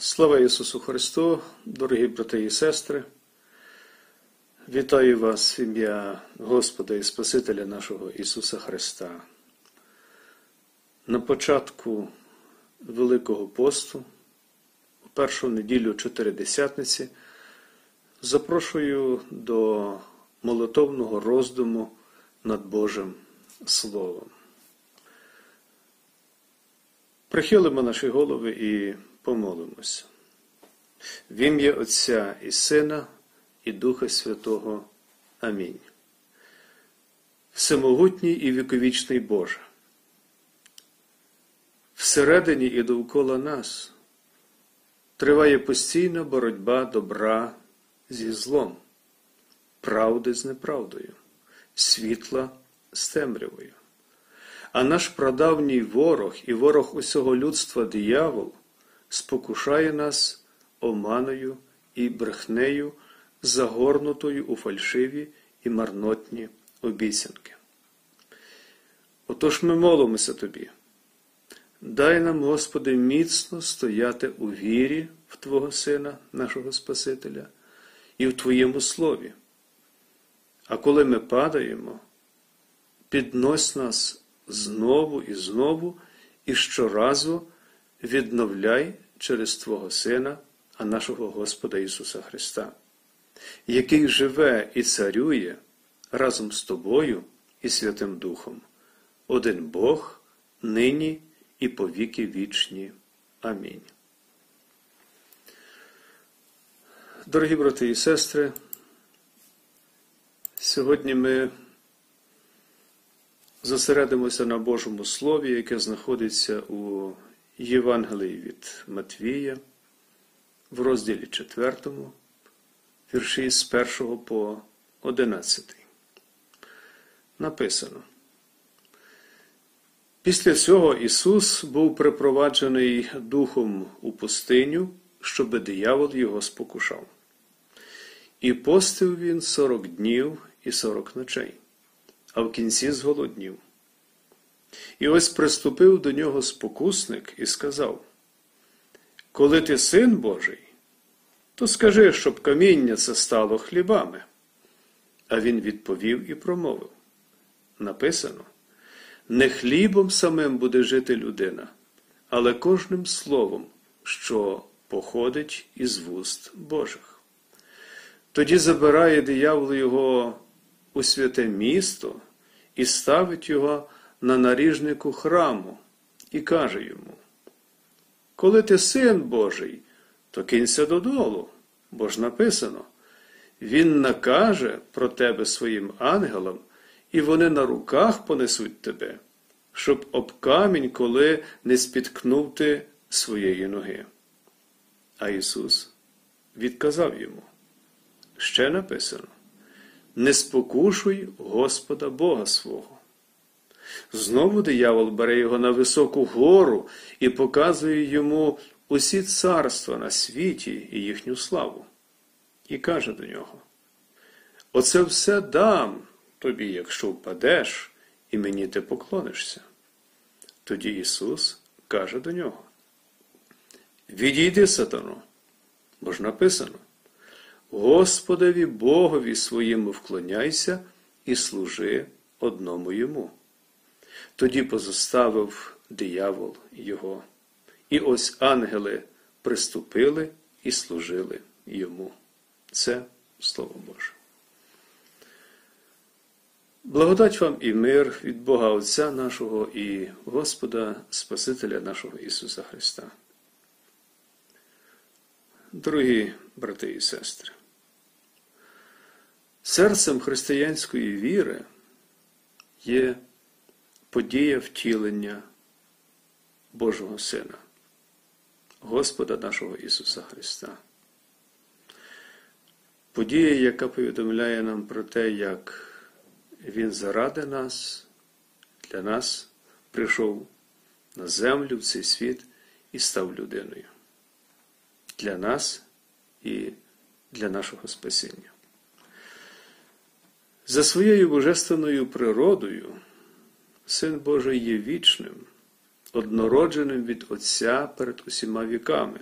Слава Ісусу Христу, дорогі брати і сестри. Вітаю вас ім'я Господа і Спасителя нашого Ісуса Христа. На початку Великого посту, у першу неділю Чотиридесятниці, запрошую до молитовного роздуму над Божим Словом. Прихилимо наші голови і помолимося. В ім'я Отця і Сина, і Духа Святого. Амінь. Всемогутній і віковічний Боже. Всередині і довкола нас триває постійна боротьба добра зі злом, правди з неправдою, світла з темрявою. А наш прадавній ворог і ворог усього людства диявол спокушає нас оманою і брехнею, загорнутою у фальшиві і марнотні обіцянки. Отож ми молимося Тобі. Дай нам, Господи, міцно стояти у вірі в Твого Сина, нашого Спасителя, і в Твоєму Слові. А коли ми падаємо, піднось нас знову і знову і щоразу відновляй через Твого Сина, а нашого Господа Ісуса Христа, який живе і царює разом з Тобою і Святим Духом, один Бог, нині і по віки вічні. Амінь. Дорогі брати і сестри, сьогодні ми зосередимося на Божому Слові, яке знаходиться у Євангелії від Матвія в розділі 4, вірші з 1 по 11. Написано. Після цього Ісус був припроваджений Духом у пустиню, щоби диявол його спокушав. І постив він сорок днів і сорок ночей, а в кінці зголоднів. І ось приступив до нього спокусник і сказав: Коли ти син Божий, то скажи, щоб каміння це стало хлібами. А він відповів і промовив: Написано: не хлібом самим буде жити людина, але кожним словом, що походить із вуст Божих. Тоді забирає диявол його у святе місто і ставить його на наріжнику храму і каже йому: Коли ти син Божий, то кинься додолу, бо ж написано: Він накаже про тебе своїм ангелам, і вони на руках понесуть тебе, щоб об камінь, коли не спіткнув ти своєї ноги. А Ісус відказав йому. Ще написано: Не спокушуй Господа Бога свого. Знову диявол бере його на високу гору і показує йому усі царства на світі і їхню славу. І каже до нього: Оце все дам тобі, якщо впадеш, і мені ти поклонишся. Тоді Ісус каже до нього: Відійди, сатану, бо ж написано: Господові Богові своєму вклоняйся і служи одному йому. Тоді позоставив диявол його. І ось ангели приступили і служили йому. Це Слово Боже. Благодать вам і мир від Бога Отця нашого і Господа Спасителя нашого Ісуса Христа. Дорогі брати і сестри, серцем християнської віри є подія втілення Божого Сина, Господа нашого Ісуса Христа. Подія, яка повідомляє нам про те, як Він заради нас, для нас прийшов на землю в цей світ і став людиною. Для нас і для нашого спасіння. За своєю божественною природою. Син Божий є вічним, однородженим від Отця перед усіма віками,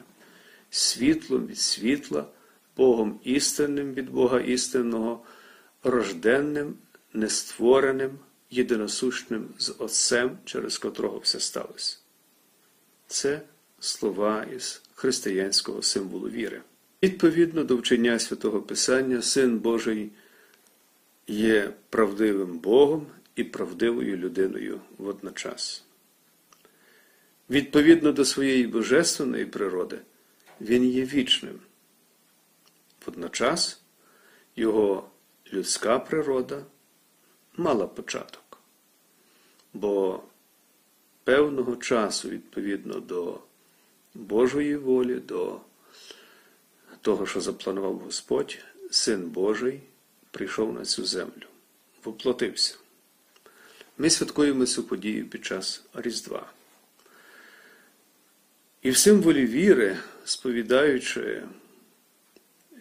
світлом від світла, Богом істинним від Бога істинного, рожденним, нествореним, єдиносущним з Отцем, через котрого все сталося. Це слова із християнського символу віри. Відповідно до вчення святого Писання, Син Божий є правдивим Богом і правдивою людиною водночас. Відповідно до своєї божественної природи, він є вічним. Водночас його людська природа мала початок, бо певного часу, відповідно до Божої волі, до того, що запланував Господь, Син Божий прийшов на цю землю, воплотився. Ми святкуємо цю подію під час Різдва. І в символі віри, сповідаючи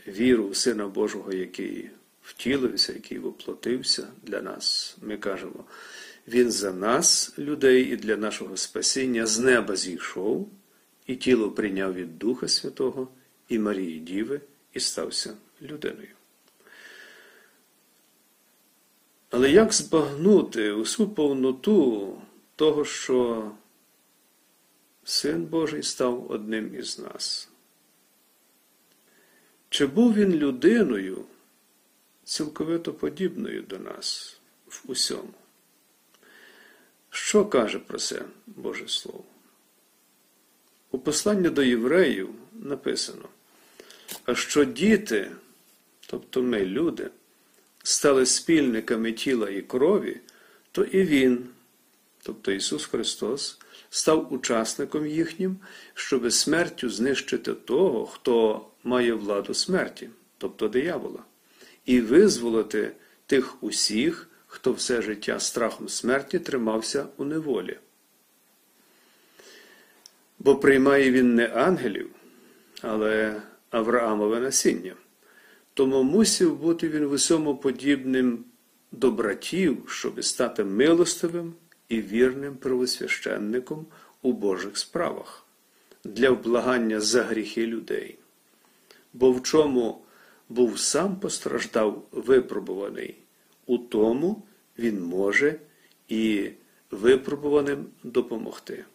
віру в Сина Божого, який втілився, який воплотився для нас, ми кажемо, Він за нас, людей, і для нашого спасіння з неба зійшов, і тіло прийняв від Духа Святого і Марії Діви, і стався людиною. Але як збагнути усю повноту того, що Син Божий став одним із нас? Чи був він людиною, цілковито подібною до нас в усьому? Що каже про це Боже Слово? У посланні до євреїв написано, а що діти, тобто ми, люди, стали спільниками тіла і крові, то і Він, тобто Ісус Христос, став учасником їхнім, щоби смертю знищити того, хто має владу смерті, тобто диявола, і визволити тих усіх, хто все життя страхом смерті тримався у неволі. Бо приймає він не ангелів, але Авраамове насіння. Тому мусив бути він в усьому подібним до братів, щоби стати милостивим і вірним правосвященником у Божих справах для вблагання за гріхи людей. Бо в чому був сам постраждав випробуваний, у тому він може і випробуваним допомогти.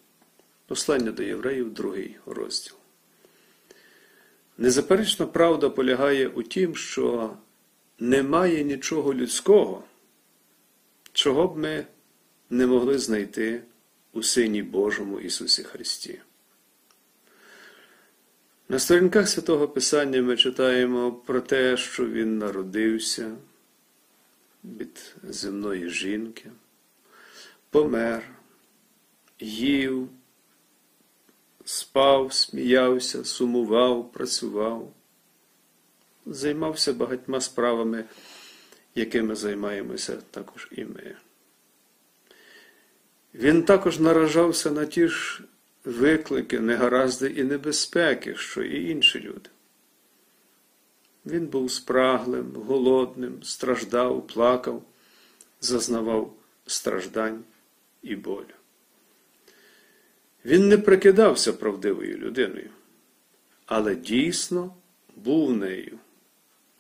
Послання до євреїв, другий розділ. Незаперечна правда полягає у тім, що немає нічого людського, чого б ми не могли знайти у Сині Божому Ісусі Христі. На сторінках Святого Писання ми читаємо про те, що Він народився від земної жінки, помер, їв спав, сміявся, сумував, працював, займався багатьма справами, якими займаємося також і ми. Він також наражався на ті ж виклики, негаразди і небезпеки, що і інші люди. Він був спраглим, голодним, страждав, плакав, зазнавав страждань і болю. Він не прикидався правдивою людиною, але дійсно був нею.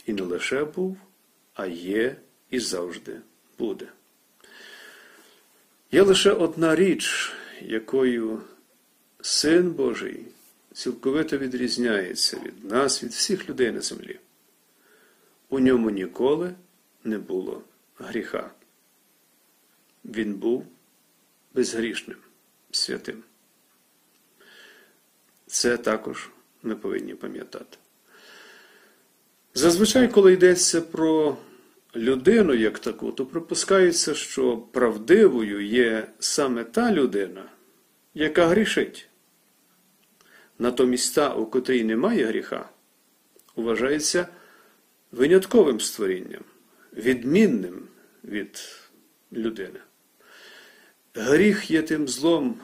І не лише був, а є і завжди буде. Є лише одна річ, якою Син Божий цілковито відрізняється від нас, від всіх людей на землі. У ньому ніколи не було гріха. Він був безгрішним, святим. Це також ми повинні пам'ятати. Зазвичай, коли йдеться про людину як таку, то припускається, що правдивою є саме та людина, яка грішить. Натомість та, у котрій немає гріха, вважається винятковим створінням, відмінним від людини. Гріх є тим злом,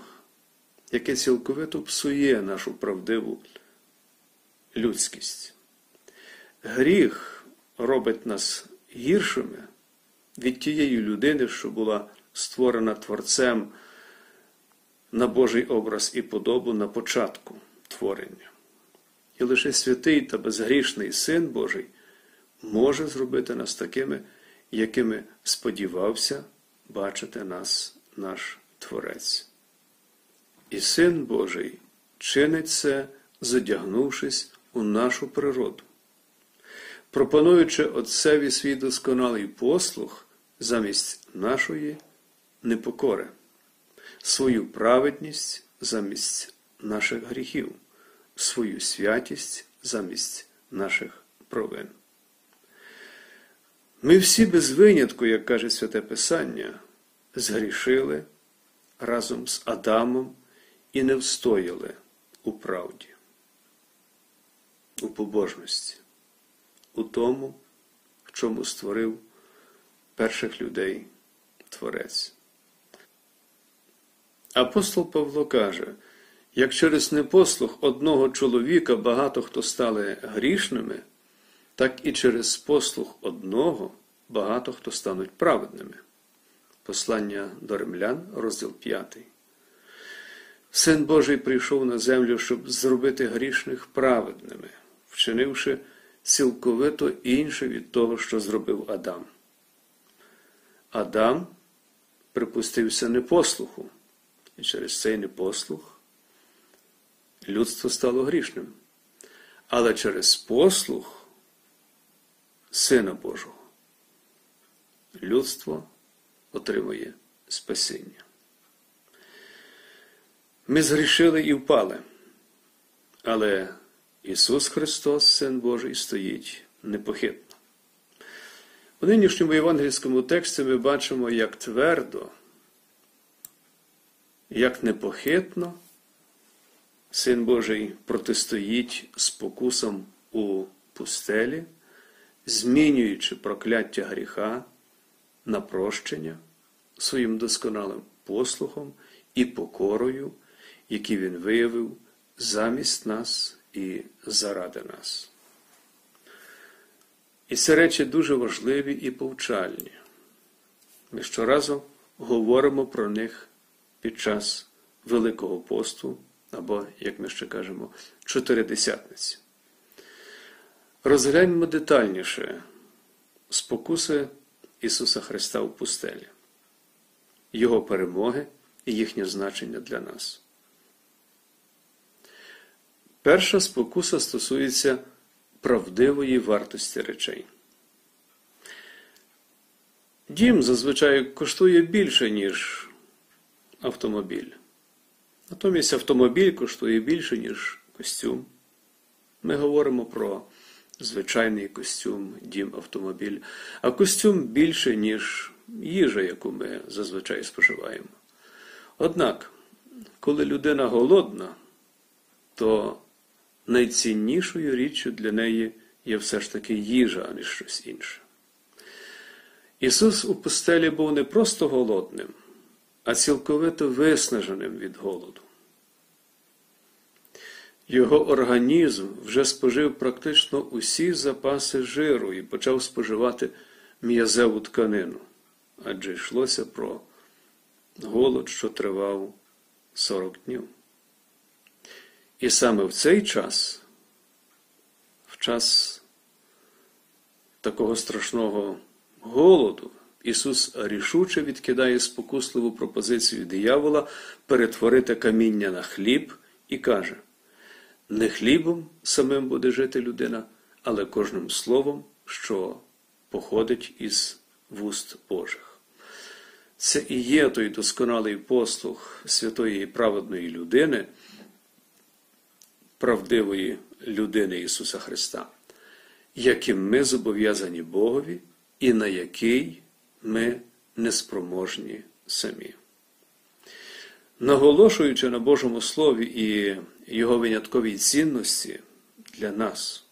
яке цілковито псує нашу правдиву людськість. Гріх робить нас гіршими від тієї людини, що була створена Творцем на Божий образ і подобу на початку творення. і лише святий та безгрішний Син Божий може зробити нас такими, якими сподівався бачити нас наш Творець. І Син Божий чинить це, задягнувшись у нашу природу, пропонуючи Отцеві свій досконалий послух замість нашої непокори, свою праведність замість наших гріхів, свою святість замість наших провин. Ми всі без винятку, як каже Святе Писання, згрішили разом з Адамом і не встояли у правді, у побожності, у тому, в чому створив перших людей Творець. Апостол Павло каже, як через непослух одного чоловіка багато хто стали грішними, так і через послух одного багато хто стануть праведними. Послання до римлян, розділ 5. Син Божий прийшов на землю, щоб зробити грішних праведними, вчинивши цілковито інше від того, що зробив Адам. Адам припустився непослуху, і через цей непослух людство стало грішним. Але через послух Сина Божого людство отримує спасіння. Ми згрішили і впали, але Ісус Христос, Син Божий, стоїть непохитно. У нинішньому євангельському тексті ми бачимо, як твердо, як непохитно Син Божий протистоїть спокусам у пустелі, змінюючи прокляття гріха на прощення своїм досконалим послухом і покорою, які він виявив замість нас і заради нас. І це речі дуже важливі і повчальні. Ми щоразу говоримо про них під час Великого посту, або, як ми ще кажемо, чотиридесятниці. Розгляньмо детальніше спокуси Ісуса Христа в пустелі, Його перемоги і їхнє значення для нас. Перша спокуса стосується правдивої вартості речей. Дім зазвичай коштує більше, ніж автомобіль. Натомість автомобіль коштує більше, ніж костюм. Ми говоримо про звичайний костюм, дім, автомобіль, а костюм більше, ніж їжа, яку ми зазвичай споживаємо. Однак, коли людина голодна, то найціннішою річчю для неї є все ж таки їжа, а не щось інше. Ісус у пустелі був не просто голодним, а цілковито виснаженим від голоду. Його організм вже спожив практично усі запаси жиру і почав споживати м'язеву тканину, адже йшлося про голод, що тривав 40 днів. І саме в цей час, в час такого страшного голоду, Ісус рішуче відкидає спокусливу пропозицію диявола перетворити каміння на хліб і каже: не хлібом самим буде жити людина, але кожним словом, що походить із вуст Божих. Це і є той досконалий послух святої і праведної людини, правдивої людини Ісуса Христа, яким ми зобов'язані Богові і на який ми неспроможні самі. Наголошуючи на Божому Слові і його винятковій цінності для нас,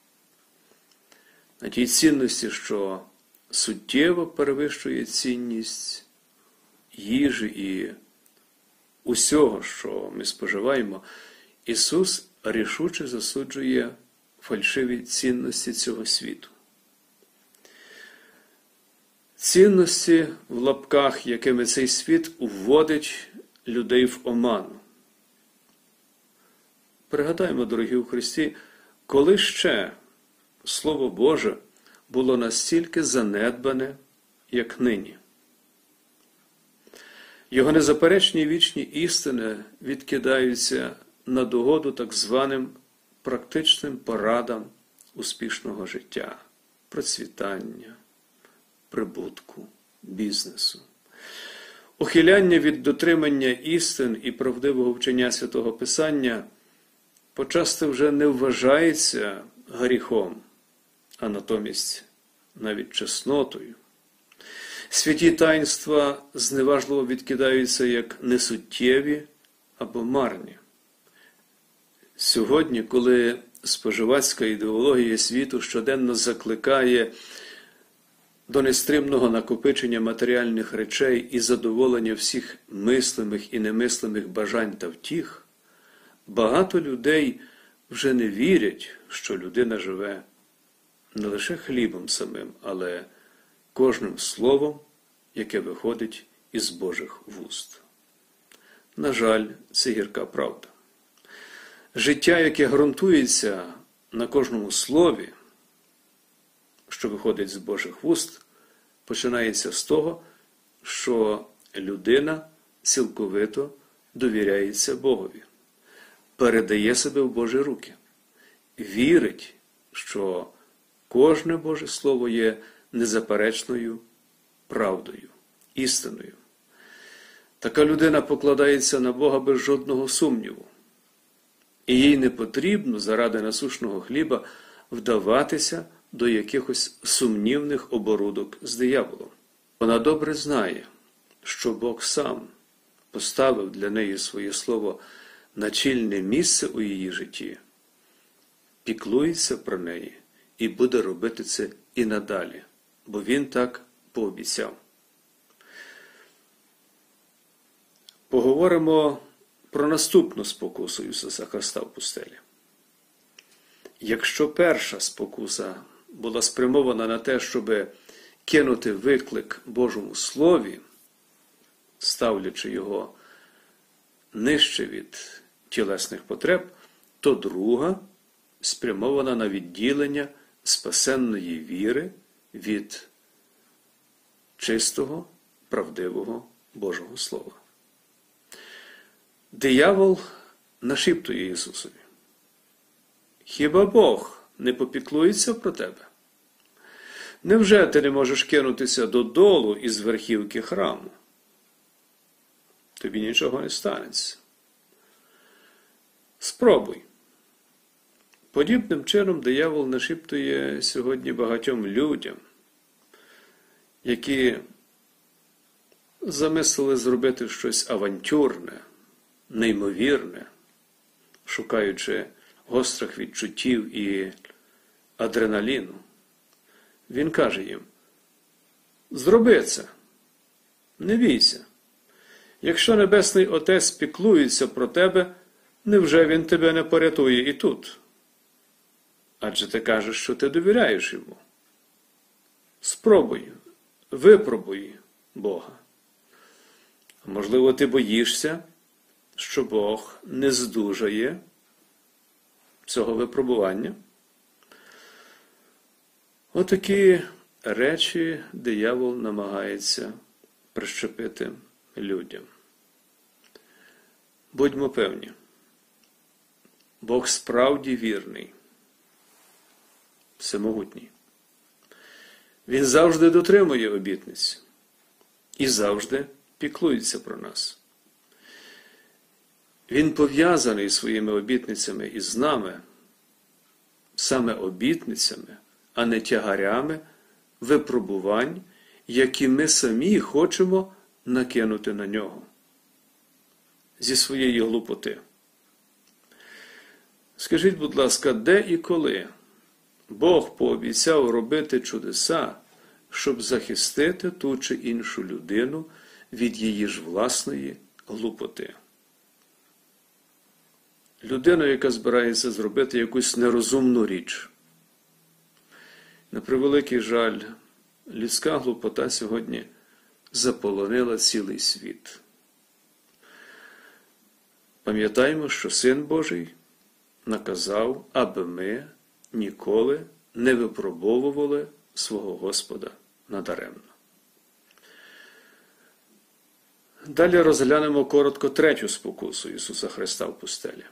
на тій цінності, що суттєво перевищує цінність їжі і усього, що ми споживаємо, Ісус рішуче засуджує фальшиві цінності цього світу. Цінності в лапках, якими цей світ вводить людей в оману. Пригадаємо, дорогі у Христі, Коли ще Слово Боже було настільки занедбане, як нині? Його незаперечні вічні істини відкидаються на догоду так званим практичним порадам успішного життя, процвітання, прибутку, бізнесу. Ухиляння від дотримання істин і правдивого вчення святого Писання почасти вже не вважається гріхом, а натомість навіть чеснотою. Святі таїнства зневажливо відкидаються як несуттєві або марні. Сьогодні, коли споживацька ідеологія світу щоденно закликає до нестримного накопичення матеріальних речей і задоволення всіх мислимих і немислимих бажань та втіх, багато людей вже не вірять, що людина живе не лише хлібом самим, але кожним словом, яке виходить із Божих вуст. На жаль, це гірка правда. Життя, яке ґрунтується на кожному слові, що виходить з Божих вуст, починається з того, що людина цілковито довіряється Богові, передає себе в Божі руки, вірить, що кожне Боже Слово є незаперечною правдою, істиною. Така людина покладається на Бога без жодного сумніву, і їй не потрібно заради насушного хліба вдаватися до якихось сумнівних оборудок з дияволом. Вона добре знає, що Бог сам поставив для неї своє слово на чільне місце у її житті, піклується про неї і буде робити це і надалі, бо Він так пообіцяв. Поговоримо про наступну спокусу Ісуса Христа в пустелі. Якщо перша спокуса була спрямована на те, щоб кинути виклик Божому Слові, ставлячи його нижче від тілесних потреб, то друга спрямована на відділення спасенної віри від чистого, правдивого Божого Слова. Диявол нашіптує Ісусові. Хіба Бог не попіклується про тебе? Невже ти не можеш кинутися додолу із верхівки храму? Тобі нічого не станеться. Спробуй. Подібним чином диявол нашіптує сьогодні багатьом людям, які замислили зробити щось авантюрне, неймовірне, шукаючи гострих відчуттів і адреналіну. Він каже їм: Зроби це, не бійся. Якщо Небесний Отець піклується про тебе, невже він тебе не порятує і тут? Адже ти кажеш, що ти довіряєш йому. Спробуй, випробуй Бога. Можливо, ти боїшся, що Бог не здужає цього випробування. Отакі речі диявол намагається прищепити людям. Будьмо певні, Бог справді вірний, всемогутній. Він завжди дотримує обітниць і завжди піклується про нас. Він пов'язаний своїми обітницями із нами, саме обітницями, а не тягарями випробувань, які ми самі хочемо накинути на нього зі своєї глупоти. Скажіть, будь ласка, де і коли Бог пообіцяв робити чудеса, щоб захистити ту чи іншу людину від її ж власної глупоти? Людина, яка збирається зробити якусь нерозумну річ. На превеликий жаль, людська глупота сьогодні заполонила цілий світ. Пам'ятаємо, що Син Божий наказав, аби ми ніколи не випробовували свого Господа надаремно. Далі розглянемо коротко третю спокусу Ісуса Христа в пустелі.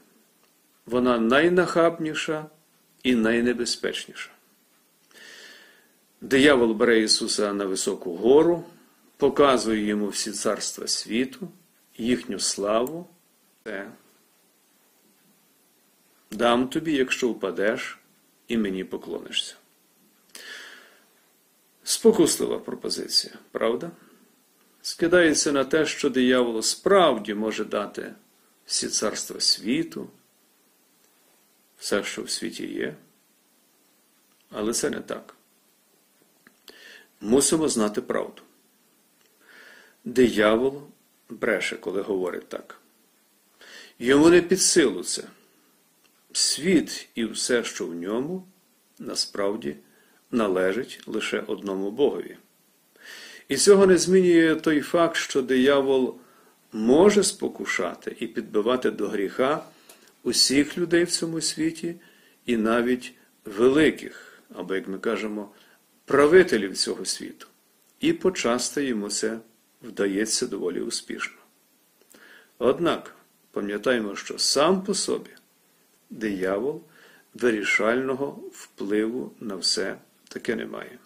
Вона найнахабніша і найнебезпечніша. Диявол бере Ісуса на високу гору, показує йому всі царства світу, їхню славу. Це дам тобі, якщо впадеш, і мені поклонишся. Спокуслива пропозиція, правда? Скидається на те, що диявол справді може дати всі царства світу, все, що в світі є. Але це не так. Мусимо знати правду. Диявол бреше, коли говорить так. Йому не під силу це. Світ і все, що в ньому, насправді належить лише одному Богові. І цього не змінює той факт, що диявол може спокушати і підбивати до гріха усіх людей в цьому світі, і навіть великих, або, як ми кажемо, правителів цього світу. І почасти йому це вдається доволі успішно. Однак пам'ятаємо, що сам по собі диявол вирішального впливу на все таки не має.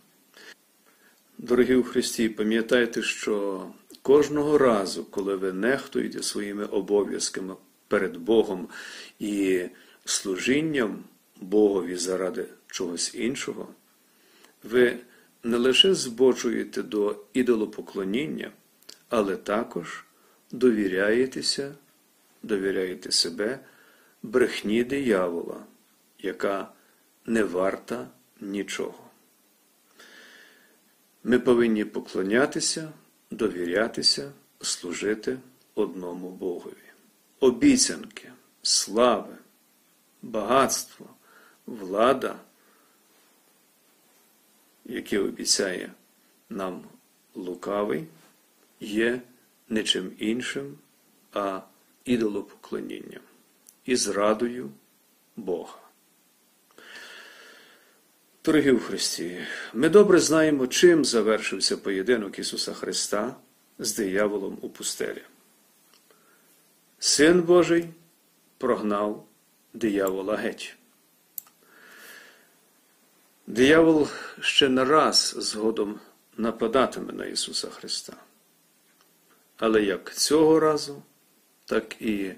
Дорогі у Христі, пам'ятайте, що кожного разу, коли ви нехтуєте своїми обов'язками перед Богом і служінням Богові заради чогось іншого, ви не лише збочуєте до ідолопоклоніння, але також довіряєтеся, довіряєте себе брехні диявола, яка не варта нічого. Ми повинні поклонятися, довірятися, служити одному Богові. Обіцянки, слави, багатство, влада, яке обіцяє нам лукавий, є не чим іншим, а ідолопоклонінням і зрадою Бога. Дорогі в Христі, ми добре знаємо, чим завершився поєдинок Ісуса Христа з дияволом у пустелі. Син Божий прогнав диявола геть. Диявол ще не раз згодом нападатиме на Ісуса Христа. Але як цього разу, так і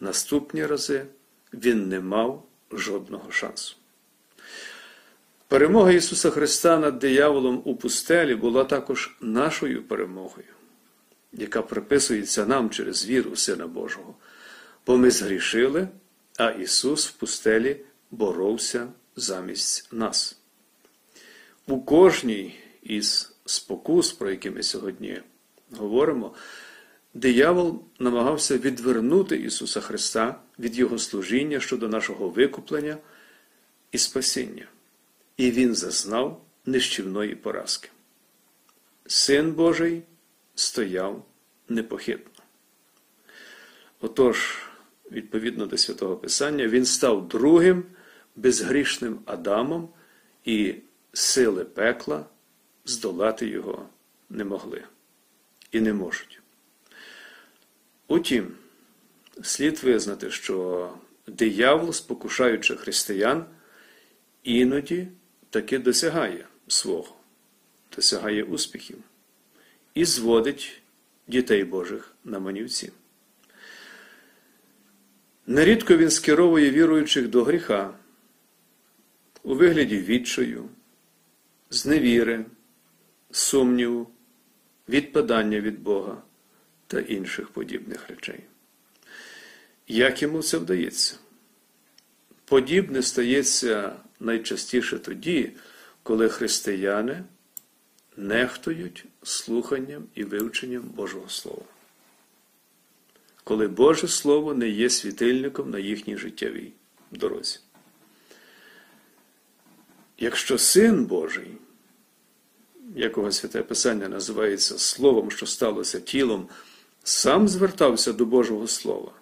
наступні рази він не мав жодного шансу. Перемога Ісуса Христа над дияволом у пустелі була також нашою перемогою, яка приписується нам через віру Сина Божого. Бо ми згрішили, а Ісус в пустелі боровся замість нас. У кожній із спокус, про які ми сьогодні говоримо, диявол намагався відвернути Ісуса Христа від Його служіння щодо нашого викуплення і спасіння і він зазнав нищівної поразки. Син Божий стояв непохитно. Отож, відповідно до святого Писання, він став другим безгрішним Адамом, і сили пекла здолати його не могли і не можуть. Утім, слід визнати, що диявол, спокушаючи християн, іноді таки досягає свого, досягає успіхів і зводить дітей Божих на манівці. Нерідко він скеровує віруючих до гріха у вигляді відчаю, зневіри, сумніву, відпадання від Бога та інших подібних речей. Як йому це вдається? Подібне стається найчастіше тоді, коли християни нехтують слуханням і вивченням Божого Слова. Коли Боже Слово не є світильником на їхній життєвій дорозі. Якщо Син Божий, якого Святе Писання називається Словом, що сталося тілом, сам звертався до Божого Слова,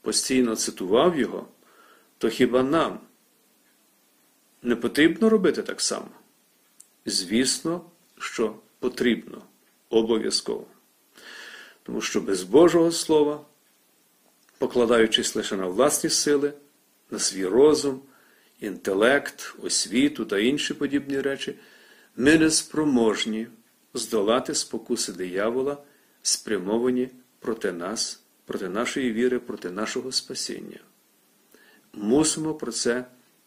постійно цитував його, то хіба нам, не потрібно робити так само? Звісно, що потрібно, обов'язково. Тому що без Божого Слова, покладаючись лише на власні сили, на свій розум, інтелект, освіту та інші подібні речі, ми не спроможні здолати спокуси диявола, спрямовані проти нас, проти нашої віри, проти нашого спасіння. Мусимо про це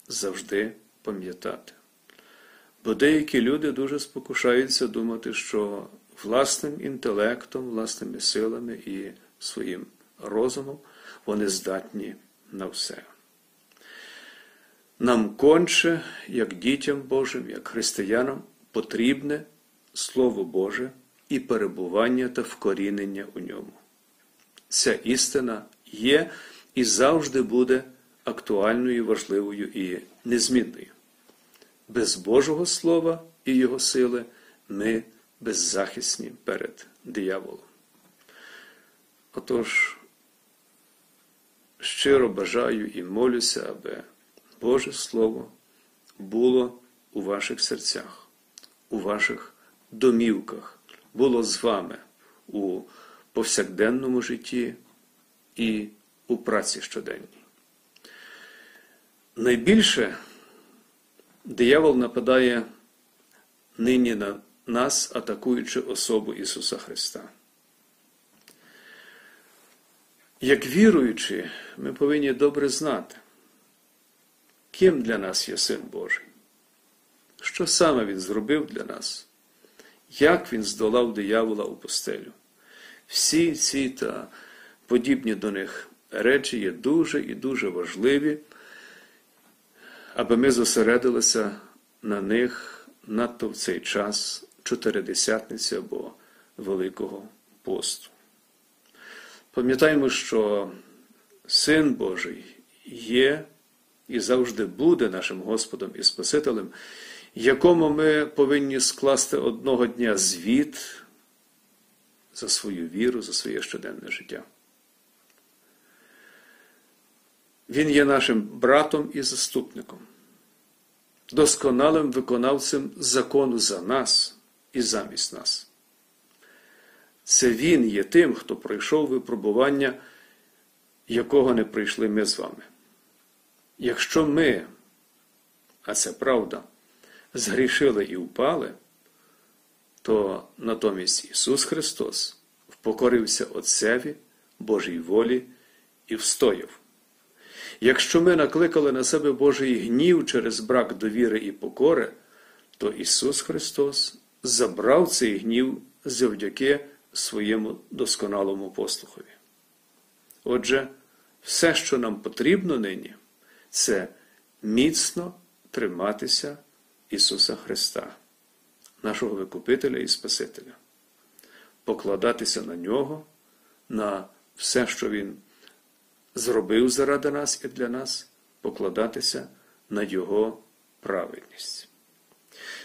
завжди пам'ятати. Бо деякі люди дуже спокушаються думати, що власним інтелектом, власними силами і своїм розумом вони здатні на все. Нам конче, як дітям Божим, як християнам, потрібне Слово Боже і перебування та вкорінення у ньому. Ця істина є і завжди буде актуальною, важливою і незмінною. Без Божого Слова і Його сили ми беззахисні перед дияволом. Отож, щиро бажаю і молюся, аби Боже Слово було у ваших серцях, у ваших домівках, було з вами у повсякденному житті і у праці щоденній. Найбільше диявол нападає нині на нас, атакуючи особу Ісуса Христа. Як віруючи, ми повинні добре знати, ким для нас є Син Божий, що саме Він зробив для нас, як Він здолав диявола у постелю. Всі ці та подібні до них речі є дуже і дуже важливі, аби ми зосередилися на них надто в цей час чотиридесятниці або Великого посту. Пам'ятаємо, що Син Божий є і завжди буде нашим Господом і Спасителем, якому ми повинні скласти одного дня звіт за свою віру, за своє щоденне життя. Він є нашим братом і заступником, досконалим виконавцем закону за нас і замість нас. Це Він є тим, хто пройшов випробування, якого не прийшли ми з вами. Якщо ми, а це правда, згрішили і впали, то натомість Ісус Христос впокорився Отцеві, Божій волі і встояв. Якщо ми накликали на себе Божий гнів через брак довіри і покори, то Ісус Христос забрав цей гнів завдяки своєму досконалому послухові. Отже, все, що нам потрібно нині, це міцно триматися Ісуса Христа, нашого Викупителя і Спасителя, покладатися на Нього, на все, що Він зробив заради нас і для нас, покладатися на Його праведність.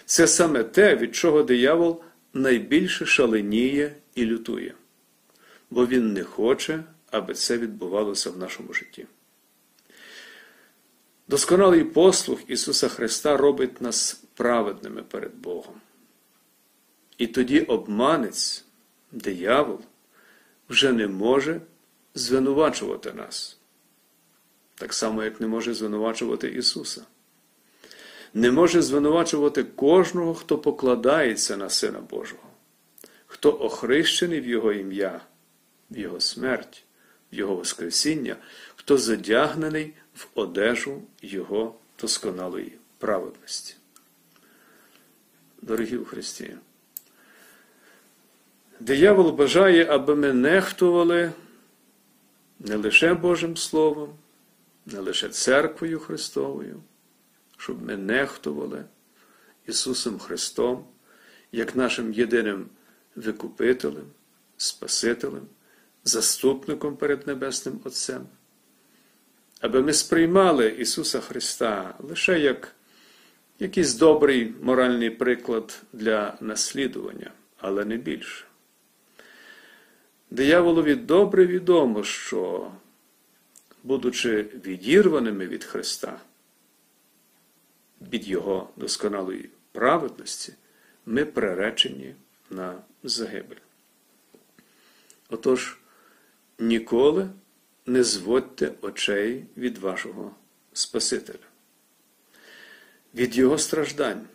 Це саме те, від чого диявол найбільше шаленіє і лютує, бо він не хоче, аби це відбувалося в нашому житті. Досконалий послух Ісуса Христа робить нас праведними перед Богом. І тоді обманець, диявол, вже не може звинувачувати нас, так само, як не може звинувачувати Ісуса. Не може звинувачувати кожного, хто покладається на Сина Божого, хто охрещений в Його ім'я, в Його смерть, в Його Воскресіння, хто задягнений в одежу Його досконалої праведності. Дорогі у Христі, диявол бажає, аби ми нехтували не лише Божим Словом, не лише церквою Христовою, щоб ми нехтували Ісусом Христом, як нашим єдиним Викупителем, Спасителем, заступником перед Небесним Отцем, аби ми сприймали Ісуса Христа лише як якийсь добрий моральний приклад для наслідування, але не більше. Дияволові добре відомо, що, будучи відірваними від Христа, від Його досконалої праведності, ми приречені на загибель. Отож, ніколи не зводьте очей від вашого Спасителя, від Його страждань,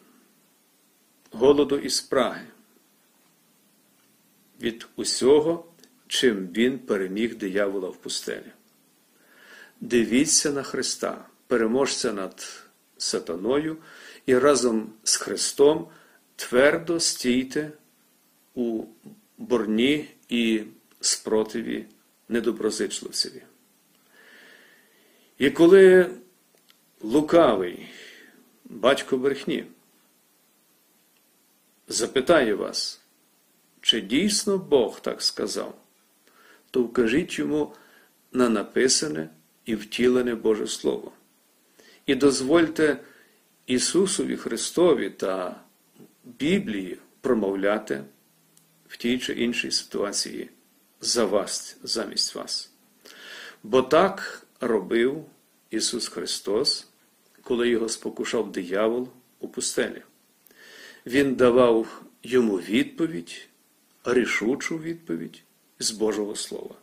голоду і спраги, від усього, чим Він переміг диявола в пустелі. Дивіться на Христа, переможця над сатаною, і разом з Христом твердо стійте у борні і спротиві недоброзичливцеві. І коли лукавий батько брехні запитає вас, чи дійсно Бог так сказав, то вкажіть йому на написане і втілене Боже Слово. І дозвольте Ісусові Христові та Біблії промовляти в тій чи іншій ситуації за вас, замість вас. Бо так робив Ісус Христос, коли його спокушав диявол у пустелі. Він давав йому відповідь, рішучу відповідь з Божого Слова.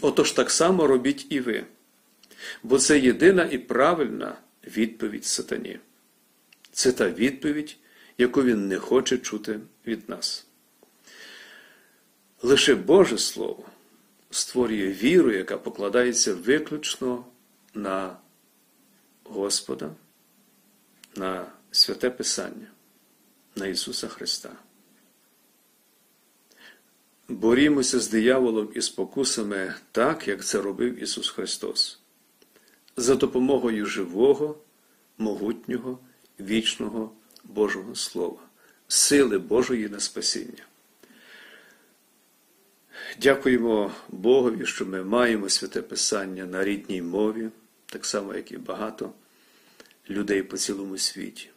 Отож так само робіть і ви, бо це єдина і правильна відповідь сатані. Це та відповідь, яку він не хоче чути від нас. Лише Боже Слово створює віру, яка покладається виключно на Господа, на святе Писання, на Ісуса Христа. Борімося з дияволом і спокусами так, як це робив Ісус Христос, за допомогою живого, могутнього, вічного Божого Слова, сили Божої на спасіння. Дякуємо Богові, що ми маємо святе Писання на рідній мові, так само, як і багато людей по цілому світі.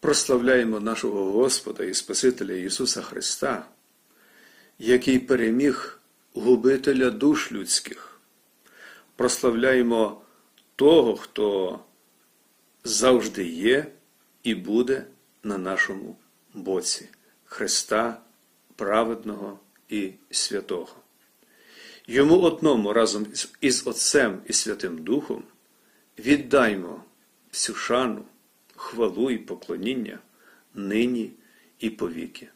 Прославляємо нашого Господа і Спасителя Ісуса Христа, який переміг губителя душ людських. Прославляємо того, хто завжди є і буде на нашому боці Христа праведного і святого. Йому одному разом із Отцем і Святим Духом віддаймо всю шану, хвалу і поклоніння нині і повіки.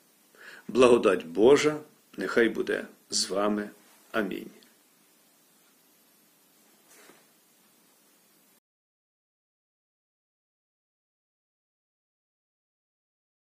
Благодать Божа нехай буде з вами. Амінь.